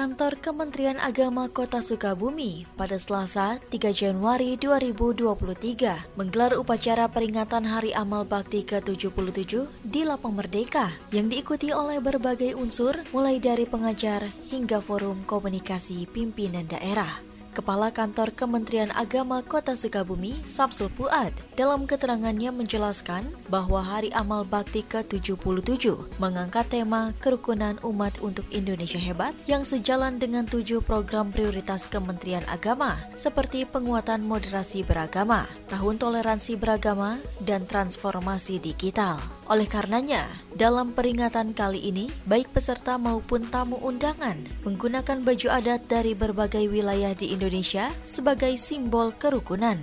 Kantor Kementerian Agama Kota Sukabumi pada Selasa 3 Januari 2023 menggelar upacara peringatan Hari Amal Bakti ke-77 di Lapang Merdeka yang diikuti oleh berbagai unsur mulai dari pengajar hingga forum komunikasi pimpinan daerah. Kepala Kantor Kementerian Agama Kota Sukabumi, Samsul Puad, dalam keterangannya menjelaskan bahwa Hari Amal Bakti ke-77 mengangkat tema kerukunan umat untuk Indonesia hebat yang sejalan dengan tujuh program prioritas Kementerian Agama seperti penguatan moderasi beragama, tahun toleransi beragama, dan transformasi digital. Oleh karenanya, dalam peringatan kali ini, baik peserta maupun tamu undangan menggunakan baju adat dari berbagai wilayah di Indonesia sebagai simbol kerukunan.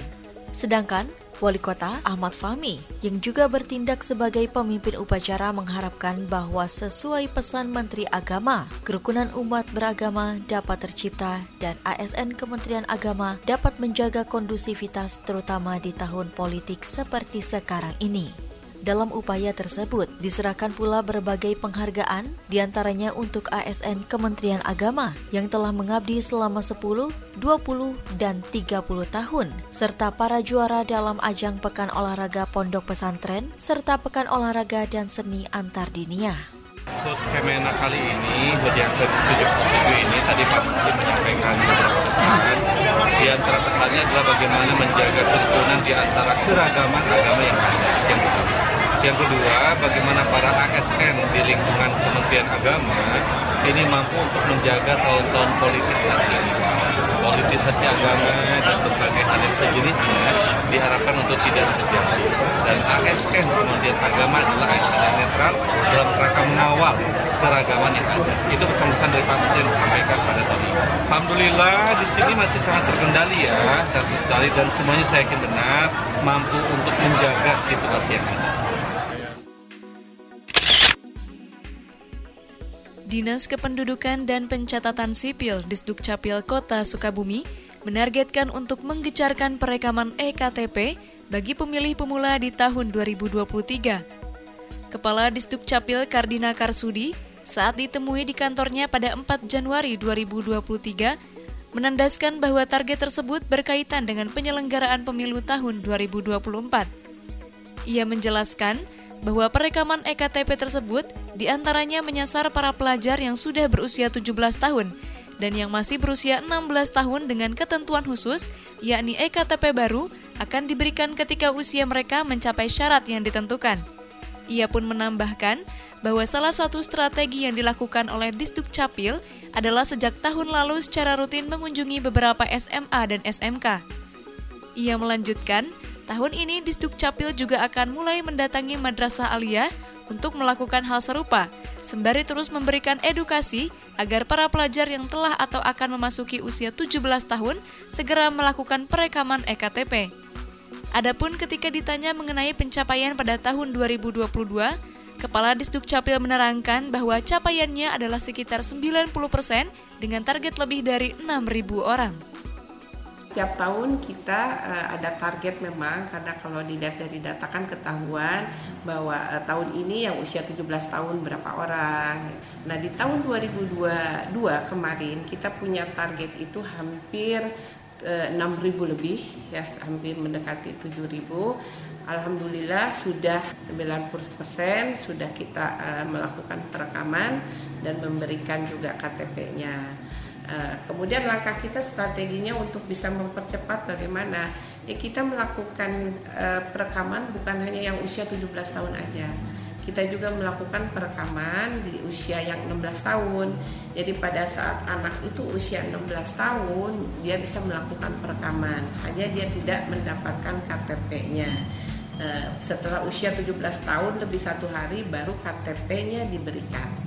Sedangkan Wali Kota Ahmad Fahmi yang juga bertindak sebagai pemimpin upacara mengharapkan bahwa sesuai pesan Menteri Agama, kerukunan umat beragama dapat tercipta dan ASN Kementerian Agama dapat menjaga kondusivitas terutama di tahun politik seperti sekarang ini. Dalam upaya tersebut, diserahkan pula berbagai penghargaan, di antaranya untuk ASN Kementerian Agama yang telah mengabdi selama 10, 20, dan 30 tahun, serta para juara dalam ajang Pekan Olahraga Pondok Pesantren, serta Pekan Olahraga dan Seni Antar Dinia. Untuk Kemena kali ini, HUT yang ke-77 ini tadi Pak Menteri menyampaikan beberapa pesan. Di antara pesannya adalah bagaimana menjaga kerukunan di antara keragaman agama yang ada. Yang pertama. Yang kedua, bagaimana para ASN di lingkungan Kementerian Agama ini mampu untuk menjaga tahun-tahun politik saat ini. Politisasi agama dan berbagai hal yang sejenisnya diharapkan untuk tidak terjadi. Dan ASN Kementerian Agama adalah ASN yang netral dalam rangka mengawal keragaman yang ada. Itu pesan-pesan dari Pak yang disampaikan pada tahun ini. Alhamdulillah di sini masih sangat terkendali ya, sangat terkendali dan semuanya saya yakin benar mampu untuk menjaga situasi yang ada. Dinas Kependudukan dan Pencatatan Sipil Disduk Capil Kota Sukabumi menargetkan untuk menggecarkan perekaman EKTP bagi pemilih pemula di tahun 2023. Kepala Disduk Capil Kardina Karsudi saat ditemui di kantornya pada 4 Januari 2023 menandaskan bahwa target tersebut berkaitan dengan penyelenggaraan pemilu tahun 2024. Ia menjelaskan bahwa perekaman EKTP tersebut di antaranya menyasar para pelajar yang sudah berusia 17 tahun dan yang masih berusia 16 tahun dengan ketentuan khusus, yakni EKTP baru, akan diberikan ketika usia mereka mencapai syarat yang ditentukan. Ia pun menambahkan bahwa salah satu strategi yang dilakukan oleh Disduk Capil adalah sejak tahun lalu secara rutin mengunjungi beberapa SMA dan SMK. Ia melanjutkan Tahun ini Disduk Capil juga akan mulai mendatangi Madrasah Aliyah untuk melakukan hal serupa, sembari terus memberikan edukasi agar para pelajar yang telah atau akan memasuki usia 17 tahun segera melakukan perekaman EKTP. Adapun ketika ditanya mengenai pencapaian pada tahun 2022, Kepala Disduk Capil menerangkan bahwa capaiannya adalah sekitar 90% dengan target lebih dari 6.000 orang tiap tahun kita uh, ada target memang karena kalau dilihat dari data kan ketahuan bahwa uh, tahun ini yang usia 17 tahun berapa orang. Nah, di tahun 2022 kemarin kita punya target itu hampir uh, eh, 6.000 lebih ya, hampir mendekati 7.000. Alhamdulillah sudah 90% sudah kita uh, melakukan perekaman dan memberikan juga KTP-nya. Eh, kemudian langkah kita strateginya untuk bisa mempercepat bagaimana ya kita melakukan uh, perekaman bukan hanya yang usia 17 tahun aja. Kita juga melakukan perekaman di usia yang 16 tahun. Jadi pada saat anak itu usia 16 tahun, dia bisa melakukan perekaman. Hanya dia tidak mendapatkan KTP-nya. Eh, setelah usia 17 tahun lebih satu hari baru KTP-nya diberikan.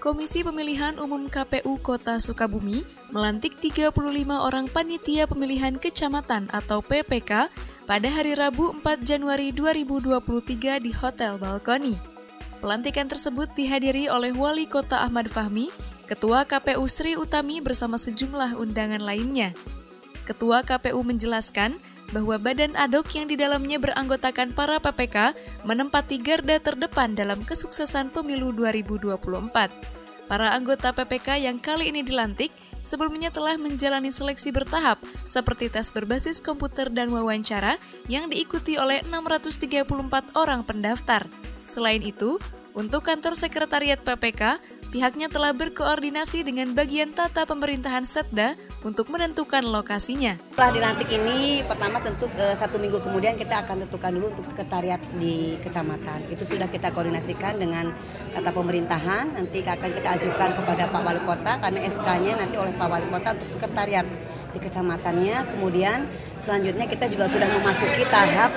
Komisi Pemilihan Umum KPU Kota Sukabumi melantik 35 orang panitia pemilihan kecamatan atau PPK pada hari Rabu 4 Januari 2023 di Hotel Balkoni. Pelantikan tersebut dihadiri oleh Wali Kota Ahmad Fahmi, Ketua KPU Sri Utami bersama sejumlah undangan lainnya. Ketua KPU menjelaskan bahwa badan adok yang di dalamnya beranggotakan para PPK menempati garda terdepan dalam kesuksesan pemilu 2024. Para anggota PPK yang kali ini dilantik sebelumnya telah menjalani seleksi bertahap seperti tes berbasis komputer dan wawancara yang diikuti oleh 634 orang pendaftar. Selain itu, untuk kantor sekretariat PPK, pihaknya telah berkoordinasi dengan bagian tata pemerintahan Setda untuk menentukan lokasinya. Setelah dilantik ini, pertama tentu ke satu minggu kemudian kita akan tentukan dulu untuk sekretariat di kecamatan. Itu sudah kita koordinasikan dengan tata pemerintahan, nanti akan kita ajukan kepada Pak Wali Kota karena SK-nya nanti oleh Pak Wali Kota untuk sekretariat di kecamatannya. Kemudian selanjutnya kita juga sudah memasuki tahap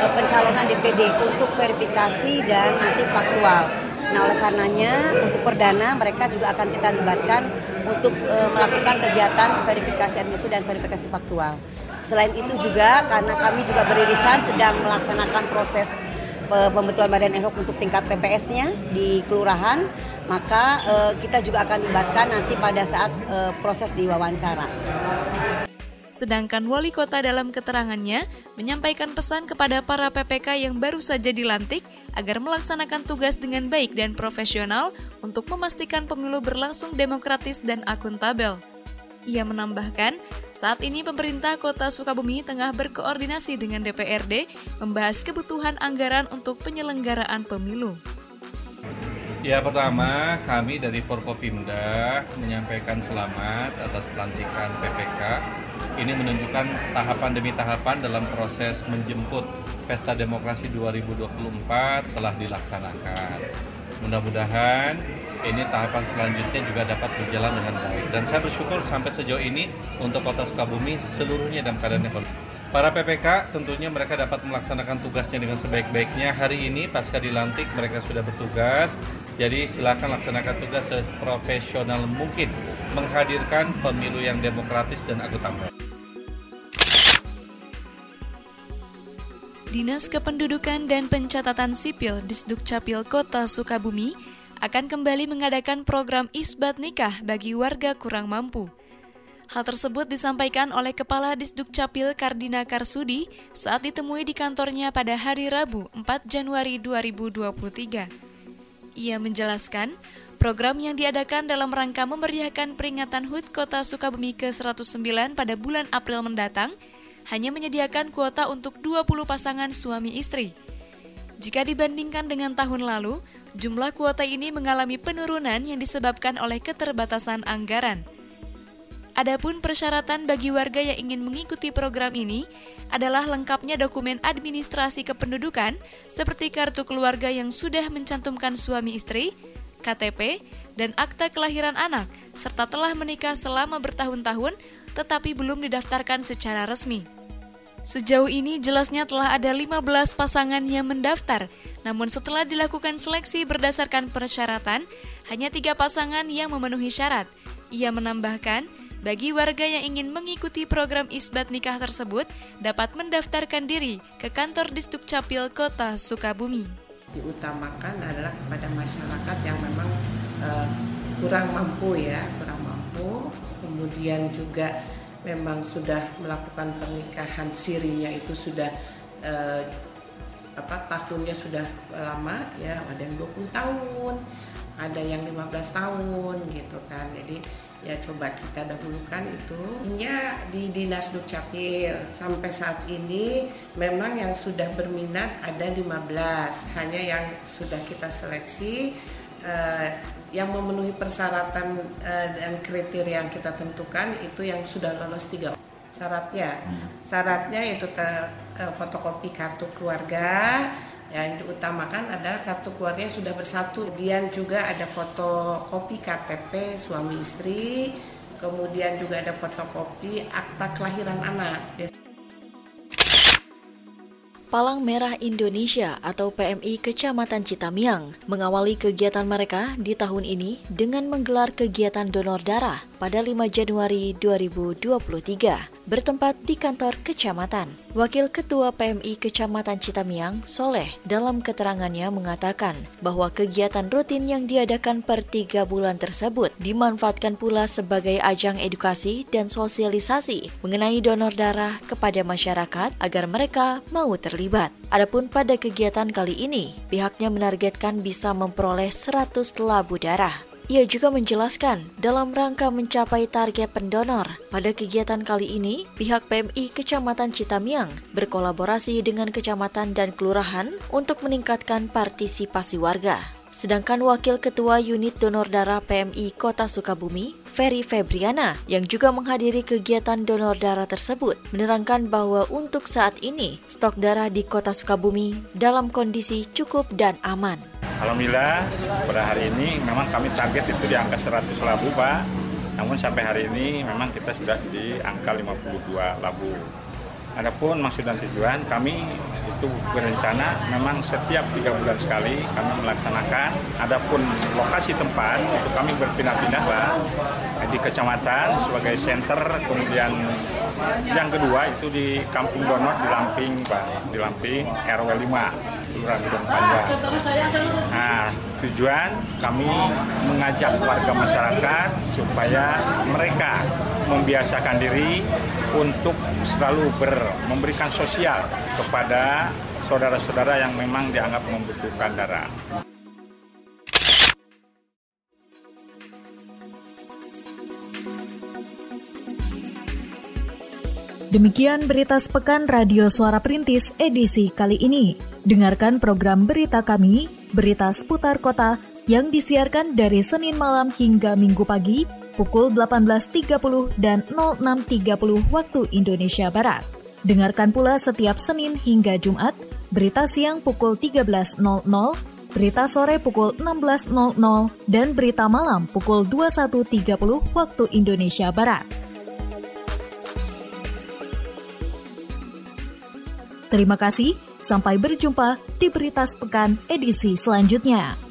eh, pencalonan DPD untuk verifikasi dan nanti faktual. Nah oleh karenanya untuk perdana mereka juga akan kita libatkan untuk e, melakukan kegiatan verifikasi admisi dan verifikasi faktual. Selain itu juga karena kami juga beririsan sedang melaksanakan proses e, pembentukan badan ad hoc untuk tingkat PPS-nya di kelurahan, maka e, kita juga akan libatkan nanti pada saat e, proses diwawancara. Sedangkan wali kota dalam keterangannya menyampaikan pesan kepada para PPK yang baru saja dilantik agar melaksanakan tugas dengan baik dan profesional untuk memastikan pemilu berlangsung demokratis dan akuntabel. Ia menambahkan, saat ini pemerintah kota Sukabumi tengah berkoordinasi dengan DPRD membahas kebutuhan anggaran untuk penyelenggaraan pemilu. Ya pertama kami dari Forkopimda menyampaikan selamat atas pelantikan PPK ini menunjukkan tahapan demi tahapan dalam proses menjemput Pesta Demokrasi 2024 telah dilaksanakan. Mudah-mudahan ini tahapan selanjutnya juga dapat berjalan dengan baik. Dan saya bersyukur sampai sejauh ini untuk Kota Sukabumi seluruhnya dalam keadaan yang Para PPK tentunya mereka dapat melaksanakan tugasnya dengan sebaik-baiknya. Hari ini pasca dilantik mereka sudah bertugas. Jadi silakan laksanakan tugas seprofesional mungkin menghadirkan pemilu yang demokratis dan akuntabel. Dinas Kependudukan dan Pencatatan Sipil Disduk Capil Kota Sukabumi akan kembali mengadakan program isbat nikah bagi warga kurang mampu. Hal tersebut disampaikan oleh Kepala Disduk Capil Kardina Karsudi saat ditemui di kantornya pada hari Rabu 4 Januari 2023. Ia menjelaskan, program yang diadakan dalam rangka memeriahkan peringatan HUT Kota Sukabumi ke-109 pada bulan April mendatang – hanya menyediakan kuota untuk 20 pasangan suami istri. Jika dibandingkan dengan tahun lalu, jumlah kuota ini mengalami penurunan yang disebabkan oleh keterbatasan anggaran. Adapun persyaratan bagi warga yang ingin mengikuti program ini adalah lengkapnya dokumen administrasi kependudukan seperti kartu keluarga yang sudah mencantumkan suami istri, KTP, dan akta kelahiran anak, serta telah menikah selama bertahun-tahun tetapi belum didaftarkan secara resmi. Sejauh ini jelasnya telah ada 15 pasangan yang mendaftar, namun setelah dilakukan seleksi berdasarkan persyaratan, hanya tiga pasangan yang memenuhi syarat. Ia menambahkan, bagi warga yang ingin mengikuti program isbat nikah tersebut dapat mendaftarkan diri ke kantor Distuk Capil Kota Sukabumi. Diutamakan adalah kepada masyarakat yang memang uh, kurang mampu ya, kurang mampu, kemudian juga memang sudah melakukan pernikahan sirinya itu sudah eh, apa tahunnya sudah lama ya ada yang 20 tahun ada yang 15 tahun gitu kan. Jadi ya coba kita dahulukan itu. Ya di dinas dukcapil. Sampai saat ini memang yang sudah berminat ada 15 hanya yang sudah kita seleksi eh, yang memenuhi persyaratan uh, dan kriteria yang kita tentukan itu yang sudah lolos tiga syaratnya. Hmm. syaratnya itu ke, uh, fotokopi kartu keluarga yang diutamakan adalah kartu keluarga sudah bersatu. Kemudian juga ada fotokopi KTP suami istri. Kemudian juga ada fotokopi akta kelahiran anak Palang Merah Indonesia atau PMI Kecamatan Citamiang mengawali kegiatan mereka di tahun ini dengan menggelar kegiatan donor darah pada 5 Januari 2023 bertempat di kantor kecamatan. Wakil Ketua PMI Kecamatan Citamiang, Soleh, dalam keterangannya mengatakan bahwa kegiatan rutin yang diadakan per tiga bulan tersebut dimanfaatkan pula sebagai ajang edukasi dan sosialisasi mengenai donor darah kepada masyarakat agar mereka mau terlibat terlibat. Adapun pada kegiatan kali ini, pihaknya menargetkan bisa memperoleh 100 labu darah. Ia juga menjelaskan, dalam rangka mencapai target pendonor, pada kegiatan kali ini, pihak PMI Kecamatan Citamiang berkolaborasi dengan kecamatan dan kelurahan untuk meningkatkan partisipasi warga. Sedangkan Wakil Ketua Unit Donor Darah PMI Kota Sukabumi, Ferry Febriana, yang juga menghadiri kegiatan donor darah tersebut, menerangkan bahwa untuk saat ini, stok darah di Kota Sukabumi dalam kondisi cukup dan aman. Alhamdulillah, pada hari ini memang kami target itu di angka 100 labu, Pak. Namun sampai hari ini memang kita sudah di angka 52 labu. Adapun maksud dan tujuan kami itu berencana memang setiap tiga bulan sekali kami melaksanakan. Adapun lokasi tempat itu kami berpindah-pindah lah di kecamatan sebagai center, kemudian yang kedua itu di Kampung Donor di Lamping, Pak, di Lamping RW 5. Kelurahan Gedong Panjang. Nah, tujuan kami mengajak warga masyarakat supaya mereka membiasakan diri untuk selalu ber, memberikan sosial kepada saudara-saudara yang memang dianggap membutuhkan darah. Demikian berita sepekan Radio Suara Perintis edisi kali ini. Dengarkan program berita kami, berita seputar kota, yang disiarkan dari Senin malam hingga Minggu pagi pukul 18.30 dan 06.30 waktu Indonesia Barat. Dengarkan pula setiap Senin hingga Jumat, berita siang pukul 13.00, berita sore pukul 16.00, dan berita malam pukul 21.30 waktu Indonesia Barat. Terima kasih, sampai berjumpa di Berita Sepekan edisi selanjutnya.